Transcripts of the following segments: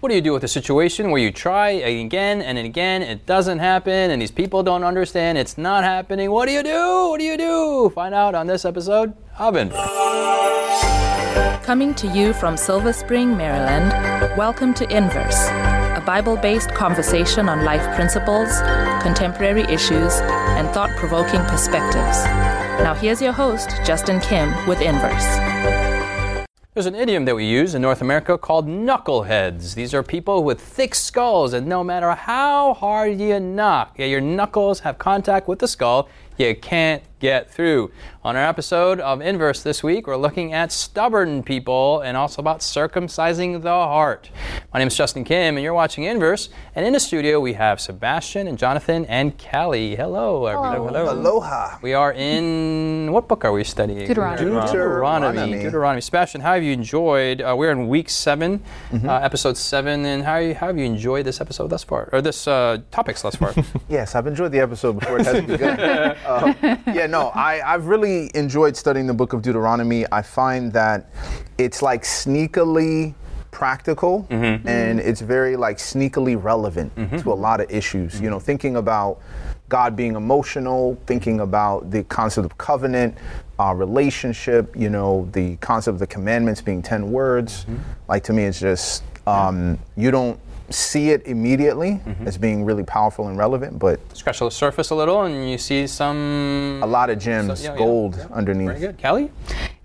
What do you do with a situation where you try again and again, it doesn't happen, and these people don't understand it's not happening? What do you do? What do you do? Find out on this episode of. Coming to you from Silver Spring, Maryland, welcome to Inverse, a Bible based conversation on life principles, contemporary issues, and thought provoking perspectives. Now, here's your host, Justin Kim, with Inverse. There's an idiom that we use in North America called knuckleheads. These are people with thick skulls, and no matter how hard you knock, your knuckles have contact with the skull, you can't get through. On our episode of Inverse this week, we're looking at stubborn people and also about circumcising the heart. My name is Justin Kim, and you're watching Inverse. And in the studio, we have Sebastien and Jonathan and Callie. Hello, everyone. Hello. Aloha. We are in what book are we studying? Deuteronomy. Deuteronomy. Deuteronomy. Deuteronomy. Sebastien, how have you enjoyed? Uh, we're in week 7 Mm-hmm. uh, episode seven, and how, how have you enjoyed this episode thus far, or this uh, topics thus far? Yes, I've enjoyed the episode before it has begun. Um, yeah, no, I, I've really enjoyed studying the book of Deuteronomy. I find that it's like sneakily practical and it's very like sneakily relevant to a lot of issues. You know, thinking about God being emotional, thinking about the concept of covenant, uh, relationship, you know, the concept of the commandments being 10 words. Like to me, it's just, um, you don't see it immediately as being really powerful and relevant, but Scratch the surface a little, and you see some a lot of gems, yeah, yeah, gold yeah. underneath. Very good, Callie.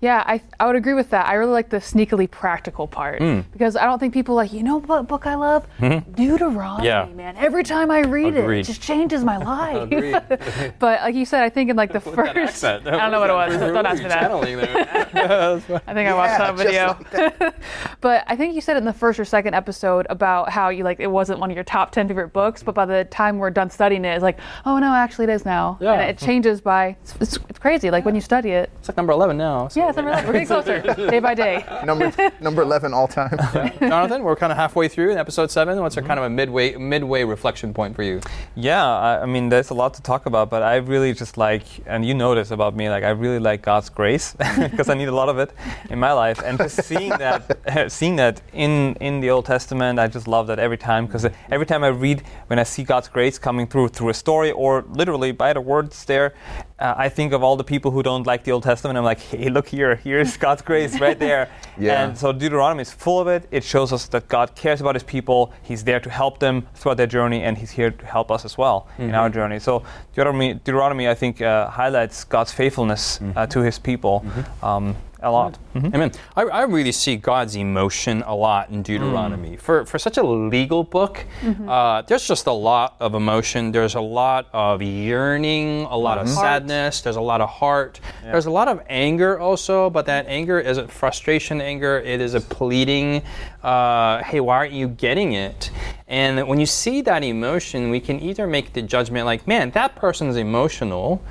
Yeah, I, I would agree with that. I really like the sneakily practical part Hmm. because I don't think people like, you know what book I love? Deuteronomy, Yeah. man. Every time I read it, Agreed. it just changes my life. But like you said, I think in like the first, accent. I don't know what it was. Don't ask me that. I think I watched Yeah, that video. like that. but I think you said in the first or second episode about how you like it wasn't one of your top 10 favorite books, but by the time we're done studying it, it's like, oh no, actually it is now. Yeah. And it changes by, it's, it's, it's crazy. Like when you study it. It's like number 11 now. so- Yeah, it's number 11. we're getting closer day by day. number number 11 all time. Jonathan, we're kind of halfway through in episode 7. What's our mm-hmm. kind of a midway midway reflection point for you? Yeah, I, I mean, there's a lot to talk about, but I really just like, and you know this about me, like I really like God's grace because I need a lot of it in my life, and just seeing that, seeing that in in the Old Testament, I just love that every time because every time I read, when I see God's grace coming through through a story or literally by the words there, uh, I think of all the people who don't like the Old Testament. I'm like, hey, look here, here's God's grace right there. Yeah. And so Deuteronomy is full of it. It shows us that God cares about his people. He's there to help them throughout their journey, and he's here to help us as well in our journey. So Deuteronomy, Deuteronomy I think, uh, highlights God's faithfulness uh, to his people um, a lot. Mhm. Amen. I, I really see God's emotion a lot in Deuteronomy. For, for such a legal book, uh, there's just a lot of emotion. There's a lot of yearning, a lot of sadness. There's a lot of heart. There's a lot of anger also, but that anger isn't frustration anger. It is a pleading, uh, hey, why aren't you getting it? And when you see that emotion, we can either make the judgment like, man, that person is emotional,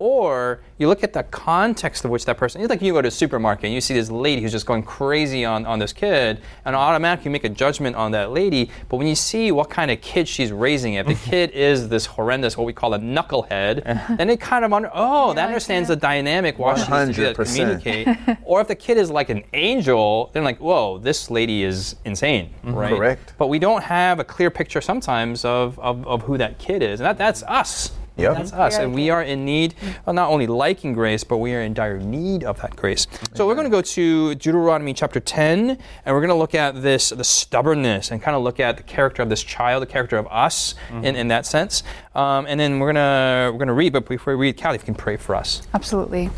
or you look at the context of which that person it's like you go to a supermarket and you see this lady who's just going crazy on, on this kid and automatically you make a judgment on that lady. But when you see what kind of kid she's raising if the kid is this horrendous what we call a knucklehead then it kind of under, oh that understands the dynamic why she needs to do that to communicate. Or if the kid is like an angel then like whoa this lady is insane right? Correct. but we don't have a clear picture sometimes of, of, of who that kid is and that, that's us Yep. that's us, and we are in need of not only liking grace, but we are in dire need of that grace. So we're going to go to Deuteronomy chapter 10, and we're going to look at this the stubbornness and kind of look at the character of this child, the character of us in, in that sense. Um, and then we're gonna we're gonna read, but before we read, Callie, if you can pray for us. Absolutely.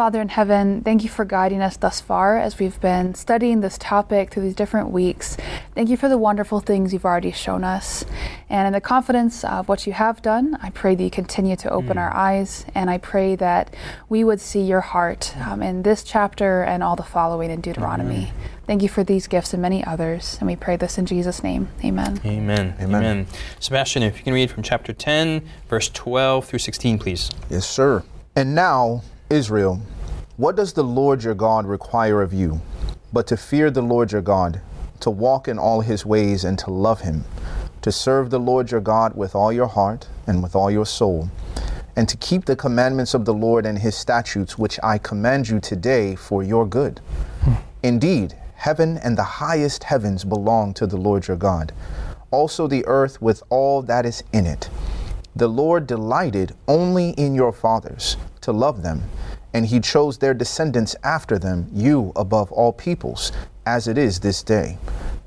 Father in heaven, thank you for guiding us thus far as we've been studying this topic through these different weeks. Thank you for the wonderful things you've already shown us. And in the confidence of what you have done, I pray that you continue to open our eyes, and I pray that we would see your heart um, in this chapter and all the following in Deuteronomy. Thank you for these gifts and many others, and we pray this in Jesus' name. Amen. Amen. Amen. Sebastien, if you can read from chapter 10, verse 12 through 16, please. Yes, sir. And now, Israel, what does the Lord your God require of you? But to fear the Lord your God, to walk in all his ways, and to love him, to serve the Lord your God with all your heart and with all your soul, and to keep the commandments of the Lord and his statutes, which I command you today for your good. Indeed, Heaven and the highest heavens belong to the Lord your God, also the earth with all that is in it. The Lord delighted only in your fathers to love them, and he chose their descendants after them, you above all peoples, as it is this day.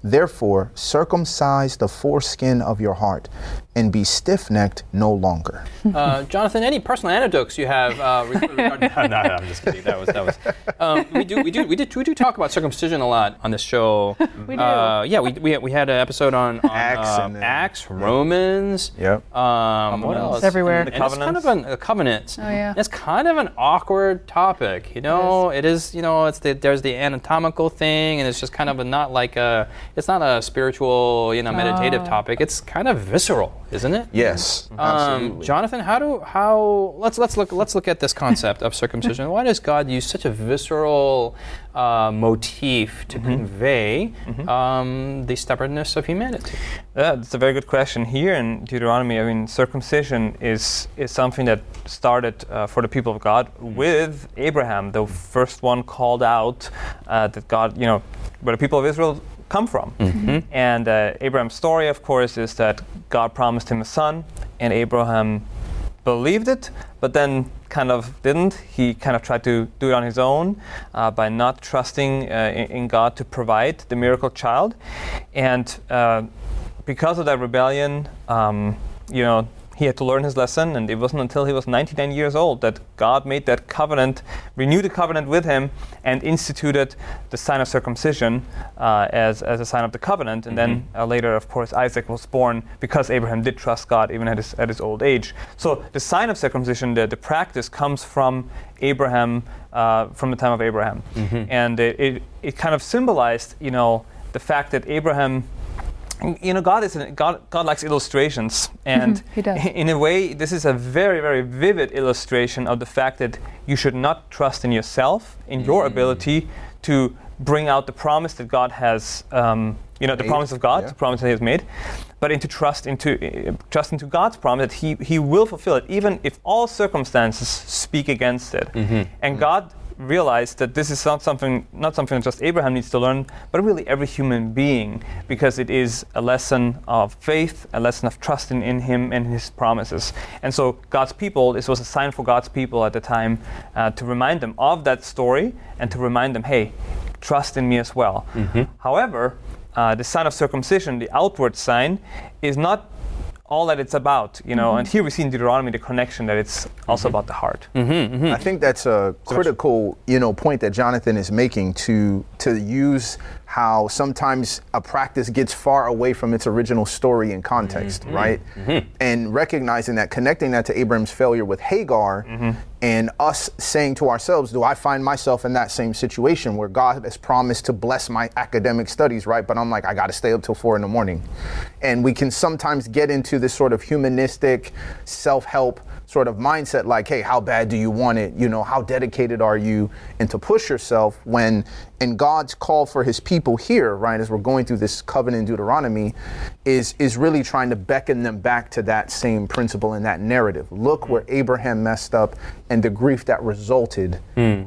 Therefore, circumcise the foreskin of your heart and be stiff necked no longer. Uh, Jonathan, any personal anecdotes you have uh, regarding? no, no, I'm just kidding. That was that was. Um, we do we do we did we do talk about circumcision a lot on this show. We do. Uh, yeah, we, we we had an episode on, on Acts uh, and Acts, Romans. Yep. Um, what else? It's everywhere. And, and it's kind of an, a covenant. Oh, yeah. It's kind of an awkward topic. You know, it is. You know, it's the, there's the anatomical thing, and it's just kind of a not like a. It's not a spiritual, you know, meditative Oh. topic. It's kind of visceral, isn't it? Yes, Um, absolutely. Jonathan, how do how let's let's look let's look at this concept of circumcision. Why does God use such a visceral uh, motif to convey um, the stubbornness of humanity? Yeah, that's a very good question. Here in Deuteronomy, I mean, circumcision is is something that started uh, for the people of God with Abraham, the first one called out uh, that God, you know, where the people of Israel come from. And uh, Abraham's story, of course, is that God promised him a son, and Abraham believed it, but then kind of didn't. He kind of tried to do it on his own uh, by not trusting uh, in, in God to provide the miracle child. And uh, because of that rebellion, um, you know, he had to learn his lesson, and it wasn't until he was 99 years old that God made that covenant, renewed the covenant with him, and instituted the sign of circumcision uh, as, as a sign of the covenant. And then uh, later, of course, Isaac was born because Abraham did trust God even at his, at his old age. So the sign of circumcision, the, the practice, comes from Abraham, uh, from the time of Abraham. And it, it, it kind of symbolized, you know, the fact that Abraham you know god is god god likes illustrations and He does. in a way this is a very very vivid illustration of the fact that you should not trust in yourself in your ability to bring out the promise that god has um, you know the Made, promise of god yeah. the promise that he has made but into trust into uh, trust into god's promise that he he will fulfill it even if all circumstances speak against it. And god realized that this is not something not something that just Abraham needs to learn, but really every human being, because it is a lesson of faith, a lesson of trusting in, him and his promises. And so God's people, this was a sign for God's people at the time uh, to remind them of that story and to remind them, hey, trust in me as well. However, uh, the sign of circumcision, the outward sign, is not all that it's about, you know. And mm-hmm. here we see in Deuteronomy the connection that it's also mm-hmm. about the heart. Mm-hmm, I think that's a critical, you know, point that Jonathan is making to to use how sometimes a practice gets far away from its original story and context, mm-hmm. right? Mm-hmm. Mm-hmm. And recognizing that, connecting that to Abraham's failure with Hagar, and us saying to ourselves, "Do I find myself in that same situation where God has promised to bless my academic studies, right? But I'm like, I got to stay up till four in the morning," and we can sometimes get into this sort of humanistic self-help sort of mindset like hey how bad do you want it? You know how dedicated are you? And to push yourself when in god's call for his people here right as we're going through this covenant in deuteronomy is is really trying to beckon them back to that same principle and that narrative. Look where abraham messed up and the grief that resulted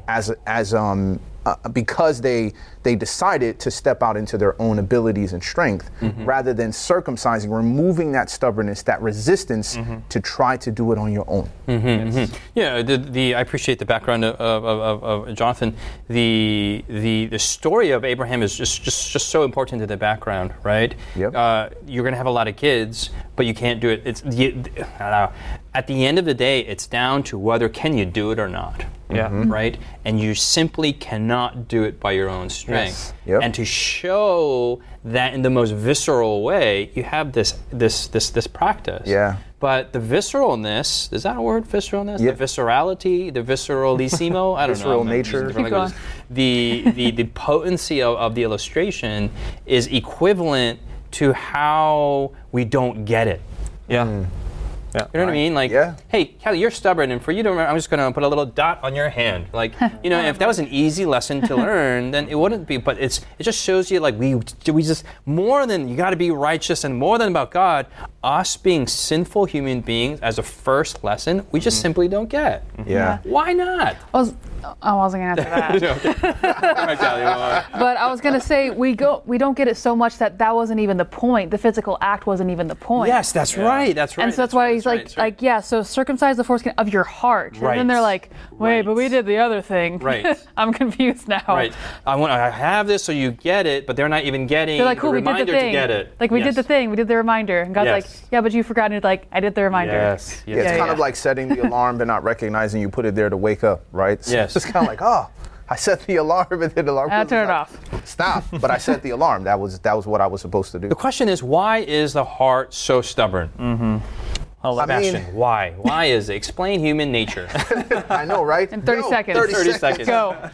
as as um uh, because they they decided to step out into their own abilities and strength rather than circumcising removing that stubbornness that resistance to try to do it on your own Yeah, the, the I appreciate the background of, of, of, of Jonathan. The, the the story of Abraham is just, just just so important to the background, right? Yep. Uh, you're gonna have a lot of kids, but you can't do it. It's the, I don't know. At the end of the day, it's down to whether can you do it or not. Yeah. Mm-hmm. Right, and you simply cannot do it by your own strength. Yep. And to show that in the most visceral way, you have this this this this practice. Yeah. But the visceralness, is that a word, visceralness? Yeah. The viscerality, the visceralissimo? I don't Visceral know. I'm nature. using different Keep languages. The, the, the potency of, of the illustration is equivalent to how we don't get it. Yeah. Mm. Yeah. You know what I mean? Like, Yeah. hey, Kelly, you're stubborn, and for you to remember, I'm just going to put a little dot on your hand. Like, you know, if that was an easy lesson to learn, then it wouldn't be. But it's it just shows you like we we just more than you got to be righteous and more than about God. Us being sinful human beings as a first lesson, we just mm-hmm. simply don't get. yeah Why not? I was Oh, I wasn't gonna answer that. All right, Callie, well, but I was gonna say we go we don't get it so much that that wasn't even the point. The physical act wasn't even the point. yes, that's right. That's right. And so that's why right, he's right, like, right. like, yeah. So circumcise the foreskin of your heart. Right. And then they're like, wait, but we did the other thing. Right. I'm confused now. Right. I want. I have this, so you get it, but they're not even getting They're like, cool, the we did the thing. to get it. Like we Yes. did the thing. We did the reminder. And God's Yes. like, yeah, but you forgot. And like, I did the reminder. Yes. Yeah, it's Yeah, kind yeah. of like setting the alarm but not recognizing you put it there to wake up, right? So Yes. It's kind of like, oh, I set the alarm and then the alarm. I'll goes turn it off. off. Stop! But I set the alarm. That was that was what I was supposed to do. The question is, why is the heart so stubborn? Mm. I'll let I mean- why? Why is it? Explain human nature. I know, right? In 30 Yo, seconds. 30, 30 seconds. seconds. Go.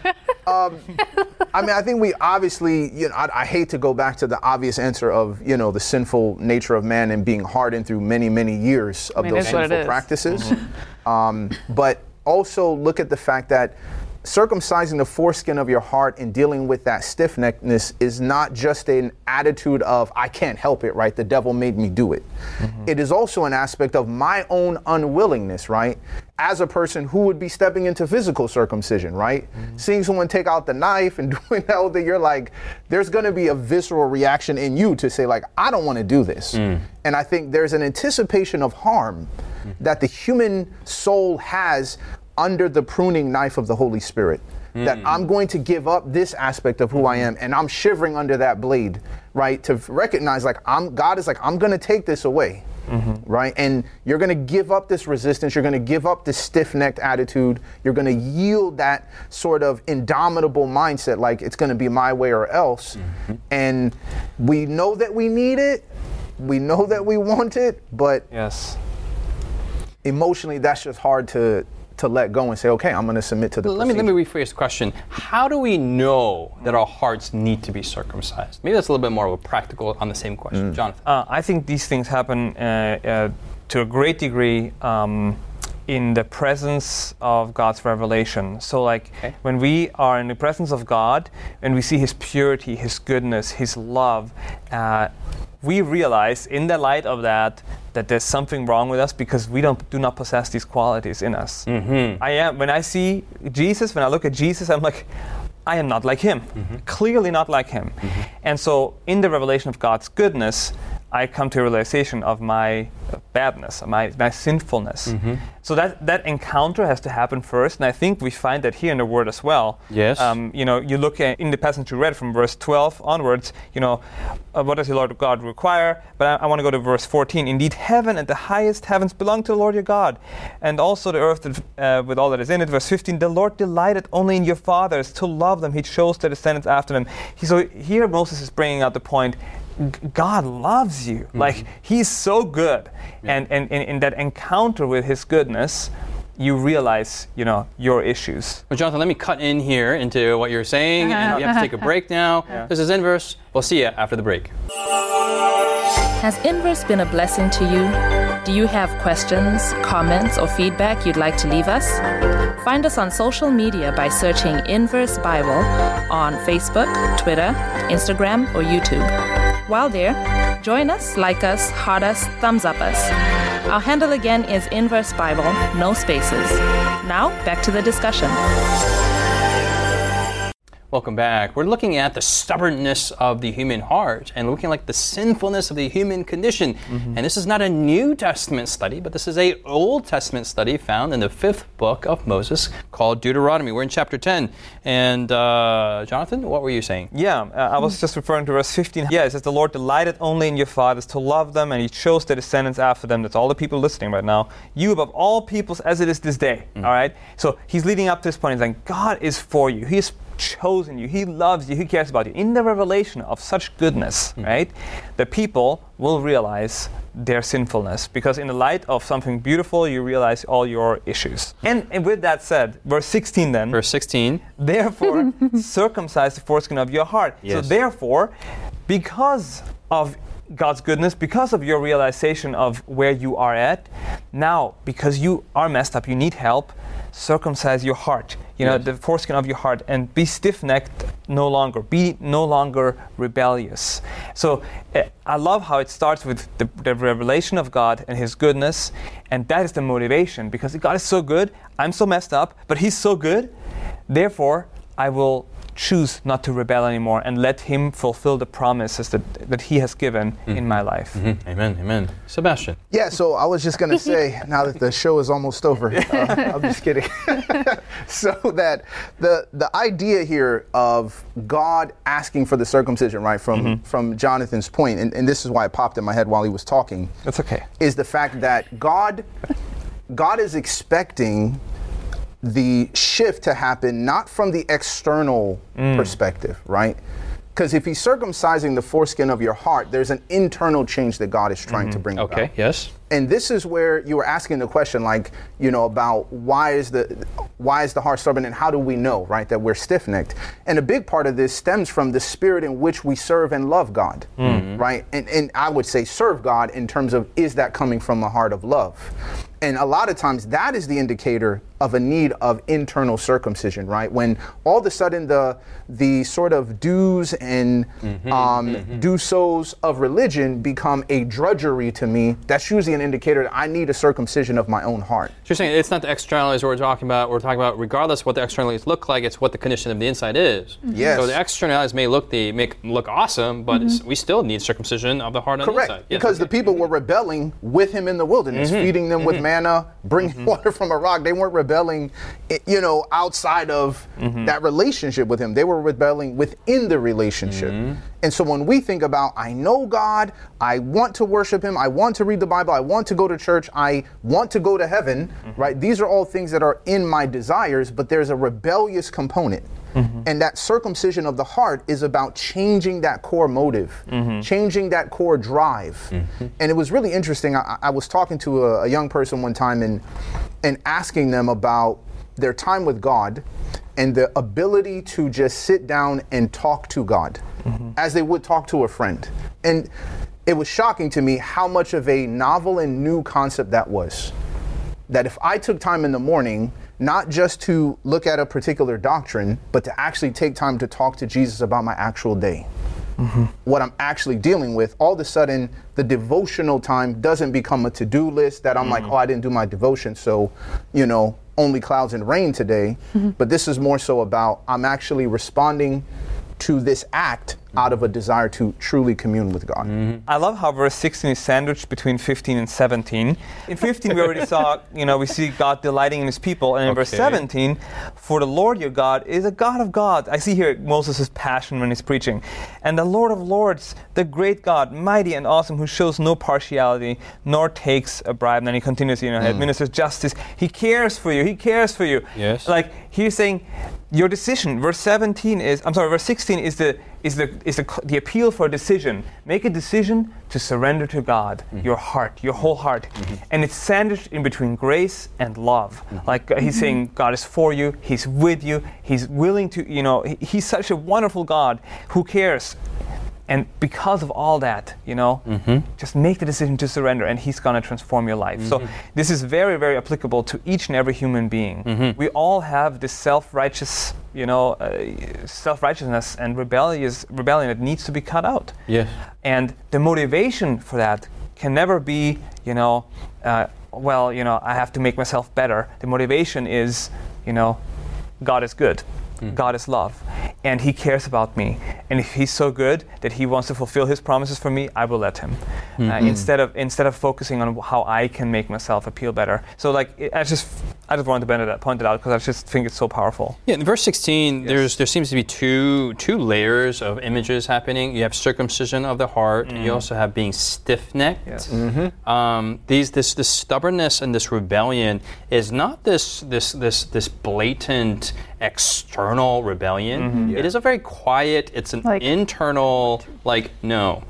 I mean, I think we obviously, you know, I, I hate to go back to the obvious answer of, you know, the sinful nature of man and being hardened through many, many years of mean, those it's what it sinful practices. um, but also look at the fact that circumcising the foreskin of your heart and dealing with that stiff neckedness is not just an attitude of, I can't help it, right? The devil made me do it. Mm-hmm. It is also an aspect of my own unwillingness, right? As a person who would be stepping into physical circumcision, right? Mm-hmm. Seeing someone take out the knife and doing that thing, you're like, there's gonna be a visceral reaction in you to say, like, I don't wanna do this. Mm. And I think there's an anticipation of harm mm-hmm. that the human soul has under the pruning knife of the Holy Spirit. That hmm. I'm going to give up this aspect of who I hmm. am, and I'm shivering under that blade, right? To recognize, like, I'm God is like, I'm going to take this away, mm-hmm. right? And you're going to give up this resistance. You're going to give up this stiff-necked attitude. You're going to yield that sort of indomitable mindset, like it's going to be my way or else. Mm-hmm. And we know that we need it. We know that we want it, but Yes. emotionally that's just hard to to let go and say okay i'm going to submit to the let me let me rephrase the question. How do we know that our hearts need to be circumcised? Maybe that's a little bit more of a practical on the same question, Jonathan. Uh, I think these things happen uh, uh, to a great degree um, in the presence of God's revelation. So, like Okay. when we are in the presence of God and we see His purity, His goodness, His love, uh, we realize in the light of that that there's something wrong with us because we don't do not possess these qualities in us. Mm-hmm. I am when I see Jesus, when I look at Jesus, I'm like. I am not like him, mm-hmm. clearly not like him. Mm-hmm. And so, in the revelation of God's goodness, I come to a realization of my badness, my, my sinfulness. So that, that encounter has to happen first, and I think we find that here in the Word as well. Yes. Um, you know, you look at, in the passage you read from verse 12 onwards, you know, uh, what does the Lord God require? But I, I want to go to verse 14. Indeed, heaven and the highest heavens belong to the Lord your God, and also the earth that, uh, with all that is in it. Verse 15, the Lord delighted only in your fathers to love them. He chose their descendants after them. He, so here Moses is bringing out the point. God loves you. Like, He's so good. And, and, and in that encounter with His goodness, you realize, you know, your issues. Well, Jonathan, let me cut in here into what you're saying, and we have to take a break now. This is Inverse. We'll see you after the break. Has Inverse been a blessing to you? Do you have questions, comments, or feedback you'd like to leave us? Find us on social media by searching Inverse Bible on Facebook, Twitter, Instagram, or YouTube. While there, join us, like us, heart us, thumbs up us. Our handle again is Inverse Bible, no spaces. Now, back to the discussion. Welcome back. We're looking at the stubbornness of the human heart and looking like the sinfulness of the human condition. And this is not a New Testament study, but this is a Old Testament study found in the fifth book of Moses called Deuteronomy. We're in chapter 10. And uh, Jonathan, what were you saying? Yeah, uh, I was just referring to verse 15. Yeah, it says, The Lord delighted only in your fathers to love them, and He chose their descendants after them. That's all the people listening right now. You above all peoples as it is this day. All right? So He's leading up to this point. He's like, God is for you. He has chosen you. He loves you. He cares about you. In the revelation of such goodness, mm-hmm. right, the people will realize their sinfulness because in the light of something beautiful, you realize all your issues. And, and with that said, verse 16 then. Verse 16. Therefore, circumcise the foreskin of your heart. So, therefore, because of God's goodness, because of your realization of where you are at, now, because you are messed up, you need help, circumcise your heart. You know, Yes. the foreskin of your heart, and be stiff necked no longer. Be no longer rebellious. So, eh, I love how it starts with the, the revelation of God and His goodness, and that is the motivation because God is so good. I'm so messed up, but He's so good Therefore, I will choose not to rebel anymore and let Him fulfill the promises that, that He has given in my life. Mhm. Amen. Amen. Sebastien. Yeah, so I was just gonna say now that the show is almost over, uh, I'm just kidding. so that the the idea here of God asking for the circumcision, right, from from Jonathan's point, and, and this is why it popped in my head while he was talking, That's okay. is the fact that God God is expecting the shift to happen not from the external mm. perspective, right? Because if he's circumcising the foreskin of your heart, there's an internal change that God is trying to mm-hmm. bring Okay. about Yes. And this is where you were asking the question like you know about why is the why is the heart stubborn and how do we know right that we're stiff-necked? And a big part of this stems from the spirit in which we serve and love god mm-hmm. right? And, and i would say serve god in terms of is that coming from a heart of love? And a lot of times that is the indicator of a need of internal circumcision right? When all of a sudden the the sort of do's and mm-hmm. um, mm-hmm. do-sos of religion become a drudgery to me that's usually an indicator that i need a circumcision of my own heart So you're saying it's not the externalities we're talking about. We're talking about regardless of what the externalities look like, it's what the condition of the inside is. Yes. So the externalities may look the make look awesome, but it's, mm-hmm. we still need circumcision of the heart and Correct. the inside. Yes, because the people were rebelling with him in the wilderness, mm-hmm. feeding them with manna, bringing water from a rock. They weren't rebelling, eh, you know, outside of that relationship with him. They were rebelling within the relationship. And so when we think about, I know God, I want to worship him, I want to read the Bible, I want to go to church, I want to go to heaven, mm-hmm. right? These are all things that are in my desires, but there's a rebellious component. Mm-hmm. And that circumcision of the heart is about changing that core motive, mm-hmm. changing that core drive. And it was really interesting. I, I was talking to a, a young person one time and and asking them about their time with God and the ability to just sit down and talk to God as they would talk to a friend. And it was shocking to me how much of a novel and new concept that was that if I took time in the morning, not just to look at a particular doctrine, but to actually take time to talk to Jesus about my actual day, what I'm actually dealing with, all of a sudden the devotional time doesn't become a to do list that I'm like, mm-hmm. oh, I didn't do my devotion, so, you know, only clouds and rain today. Mm-hmm. But this is more so about I'm actually responding to this act out of a desire to truly commune with God. Mm-hmm. I love how verse 16 is sandwiched between 15 and 17. In 15, we already saw, you know, we see God delighting in his people. And in verse 17, for the Lord your God is a God of gods. I see here Moses' passion when he's preaching. And the Lord of lords, the great God, mighty and awesome, who shows no partiality nor takes a bribe. And then he continues, you know, mm. he administers justice. He cares for you. He cares for you. Yes. Like he's saying, your decision. Verse 17 is, I'm sorry, verse 16 is the is the is the, the appeal for a decision. Make a decision to surrender to God, mm-hmm. your heart, your whole heart, mm-hmm. and it's sandwiched in between grace and love. Mm-hmm. Like uh, he's saying, God is for you. He's with you. He's willing to, you know, he- he's such a wonderful God who cares. And because of all that, you know, just make the decision to surrender, and He's going to transform your life. So, this is very, very applicable to each and every human being. We all have this self-righteous, you know, uh, self-righteousness and rebellious rebellion that needs to be cut out. Yes. And the motivation for that can never be, you know, uh, well, you know, I have to make myself better. The motivation is, you know, God is good. God is love. And He cares about me. And if He's so good that He wants to fulfill His promises for me, I will let Him. Uh, instead of instead of focusing on how I can make myself appeal better. So like it, I just I just wanted to point it out- point out because I just think it's so powerful. Yeah, in verse 16, there's there seems to be two two layers of images happening. You have circumcision of the heart, and you also have being stiff-necked. Yes. Um, these this this stubbornness and this rebellion is not this this this this blatant external rebellion. Mm-hmm. It is a very quiet. It's an Like- internal like no.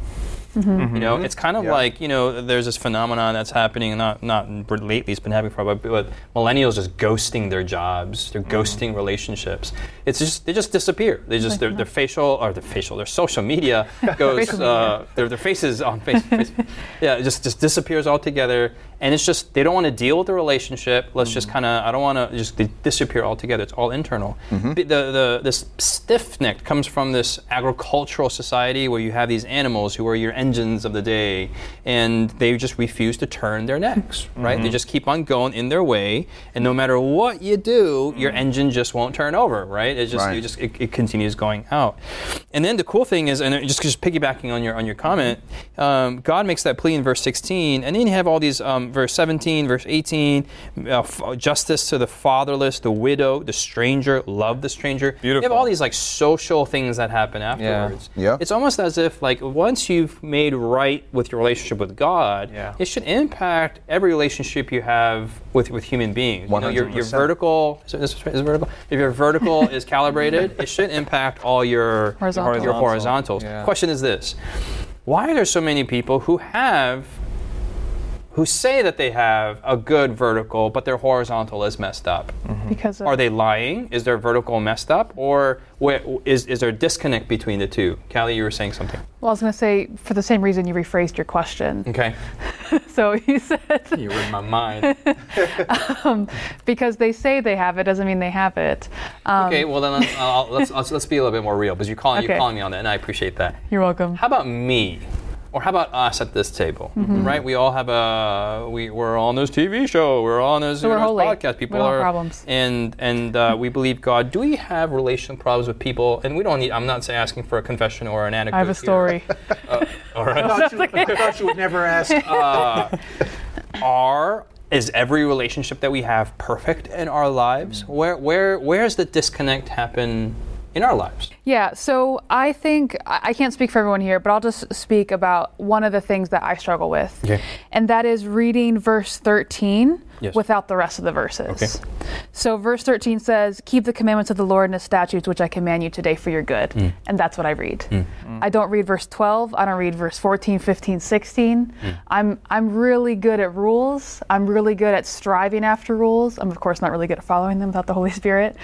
You know, it's kind of Yeah. like you know, there's this phenomenon that's happening, not not lately. It's been happening for a while, but millennials just ghosting their jobs. They're ghosting relationships. It's just they just disappear. They just their, their facial or their facial, their social media goes. Uh, their their faces on face, face yeah, it just just disappears altogether. And it's just they don't want to deal with the relationship. Let's just kind of I don't want to just disappear altogether. It's all internal. The, the the this stiff neck comes from this agricultural society where you have these animals who are your engines of the day, and they just refuse to turn their necks, right? They just keep on going in their way, and no matter what you do, your engine just won't turn over, right? It just, Right. you just it, it continues going out. And then the cool thing is, and just just piggybacking on your on your comment, um, God makes that plea in verse 16, and then you have all these um, verse 17, verse 18, uh, f- justice to the fatherless, the widow, the stranger, love the stranger. You have all these like social things that happen afterwards. Yeah. yeah. It's almost as if like once you've made right with your relationship with God, Yeah. it should impact every relationship you have with with human beings. You know, your, your vertical is it, is it vertical? If your vertical is calibrated, it should impact all your Horizontal. your horizontals. yeah. Question is this: Why are there so many people who have who say that they have a good vertical, but their horizontal is messed up? because of, Are they lying? Is their vertical messed up, or wh- is is there a disconnect between the two? Callie, you were saying something. well, I was going to say for the same reason you rephrased your question. Okay, So you said you were in my mind. because they say they have it doesn't mean they have it. Um, Okay, well then let's, I'll, let's, let's let's be a little bit more real because you're calling you're calling me on that, and I appreciate that. You're welcome. How about me? Or how about us at this table? Mm-hmm. Right? We all have a we we're on this TV show. We're on this, So we're know, podcast. People We don't are problems. and and uh, we believe God. Do we have relational problems with people? And we don't need. I'm not saying asking for a confession or an anecdote. I have a here. story. All right. I thought, you, I thought you would never ask. are is every relationship that we have perfect in our lives? Where where where's the disconnect happen in our lives? Yeah, so I think I can't speak for everyone here, but I'll just speak about one of the things that I struggle with. Okay. And that is reading verse 13 Yes. without the rest of the verses. Okay. So verse 13 says, Keep the commandments of the Lord and his statutes, which I command you today for your good. Mm. And that's what I read. I don't read verse 12. I don't read verse 14, 15, 16. Mm. I'm, I'm really good at rules. I'm really good at striving after rules. I'm, of course, not really good at following them without the Holy Spirit.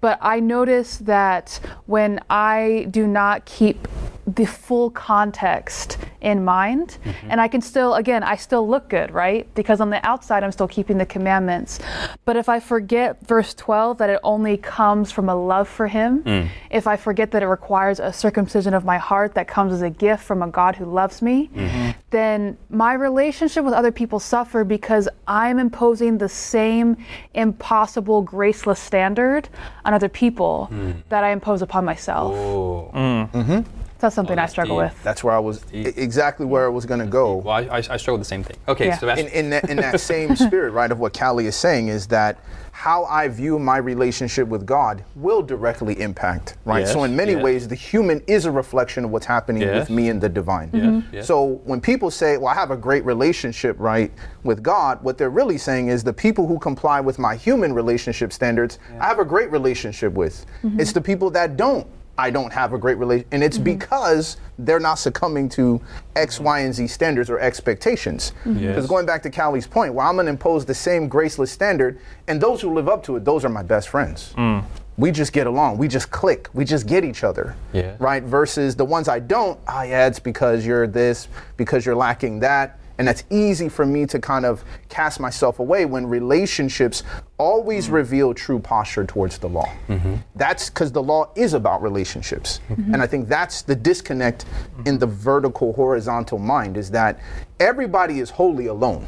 But I notice that when I do not keep the full context in mind, mm-hmm. and I can still, again, I still look good, right? Because on the outside, I'm still keeping the commandments. But if I forget verse 12, that it only comes from a love for Him, mm. if I forget that it requires a circumcision of my heart that comes as a gift from a God who loves me, mm-hmm. then my relationship with other people suffer because I'm imposing the same impossible, graceless standard on other people mm. that I impose upon myself. Oh. That's something I struggle deep. with. That's where I was exactly where I was going to go. Well, I, I, I struggle with the same thing. Okay, Yeah. Sebastien. in, in, that, in that same spirit, right, of what Callie is saying is that how I view my relationship with God will directly impact, right? Yes, so in many yes. ways, the human is a reflection of what's happening Yes. with me and the divine. Mhm. yes. So when people say, well, I have a great relationship, right, with God, what they're really saying is the people who comply with my human relationship standards, I have a great relationship with. It's the people that don't. I don't have a great relation, and it's mm-hmm. because they're not succumbing to X, Y, and Z standards or expectations. Mm-hmm. Because Yes. going back to Callie's point, well, I'm going to impose the same graceless standard, and those who live up to it, those are my best friends. Mm. We just get along. We just click. We just get each other. Yeah. Right? Versus the ones I don't, ah, yeah, it's because you're this, because you're lacking that. And that's easy for me to kind of cast myself away when relationships always mm. reveal true posture towards the law. Mm-hmm. That's because the law is about relationships. And I think that's the disconnect in the vertical horizontal mind is that everybody is wholly alone.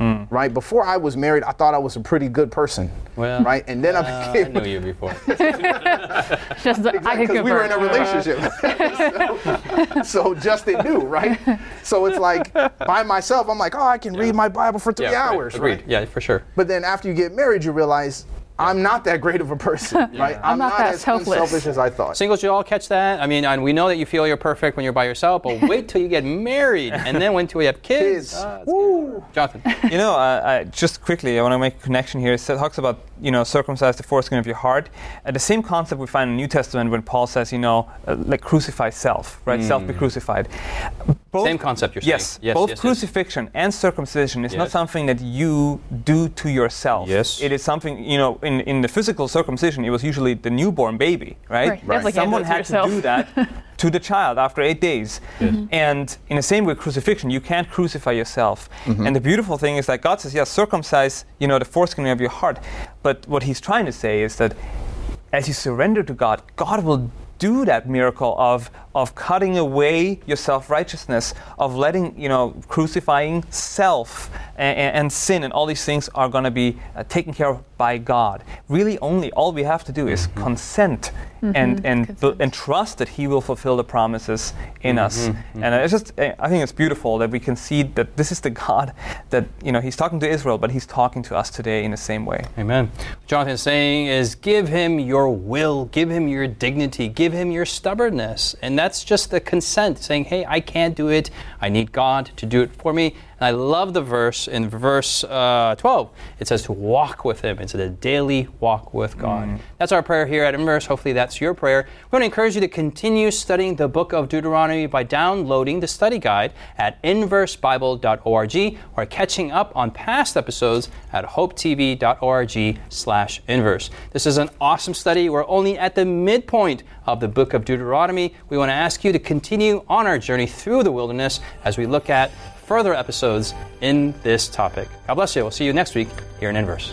Right? Before I was married, I thought I was a pretty good person. Well, right? And then uh, I I became knew you before. Just I could because we were in a relationship. so, so Justin knew, right? So it's like by myself, I'm like, oh, I can read my Bible for three yeah, hours, Agreed. right? Yeah, for sure. But then after you get married, you realize I'm not that great of a person, right? I'm, not that as selfless. unselfish as I thought. Singles, you all catch that? I mean, and we know that you feel you're perfect when you're by yourself, but wait till you get married, and then wait till you have kids. Kids. It's Woo. Jonathan. you know, uh, I, just quickly, I want to make a connection here. It talks about, you know, circumcise the foreskin of your heart. Uh, the same concept we find in the New Testament when Paul says, you know, uh, like crucify self, right? Self be crucified. Both, Same concept you're yes, saying. Yes, both yes, yes. crucifixion and circumcision is not something that you do to yourself. Yes. It is something, you know, in, in the physical circumcision, it was usually the newborn baby, right? Right, definitely can't Someone it to had to do that to the child after eight days. And in the same way, crucifixion, you can't crucify yourself. Mm-hmm. And the beautiful thing is that God says, yes, circumcise, you know, the foreskin of your heart. But what He's trying to say is that as you surrender to God, God will do that miracle of of cutting away your self-righteousness, of letting you know crucifying self and, and sin and all these things are going to be uh, taken care of by God. Really, only all we have to do is Mm-hmm. consent and and Consent. and trust that He will fulfill the promises in us. Mm-hmm. And it's just I think it's beautiful that we can see that this is the God that you know He's talking to Israel, but He's talking to us today in the same way. Amen. What Jonathan's saying is give him your will, give him your dignity, give him your stubbornness. And that's just the consent, saying, hey, I can't do it. I need God to do it for me. And I love the verse in verse uh, 12. It says to walk with him. It's a daily walk with God. That's our prayer here at Inverse. Hopefully, that's your prayer. We want to encourage you to continue studying the book of Deuteronomy by downloading the study guide at inversebible.org or catching up on past episodes at hopetv.org slash inverse. This is an awesome study. We're only at the midpoint of the book of Deuteronomy. We want to ask you to continue on our journey through the wilderness as we look at further episodes in this topic. God bless you. We'll see you next week here in Inverse.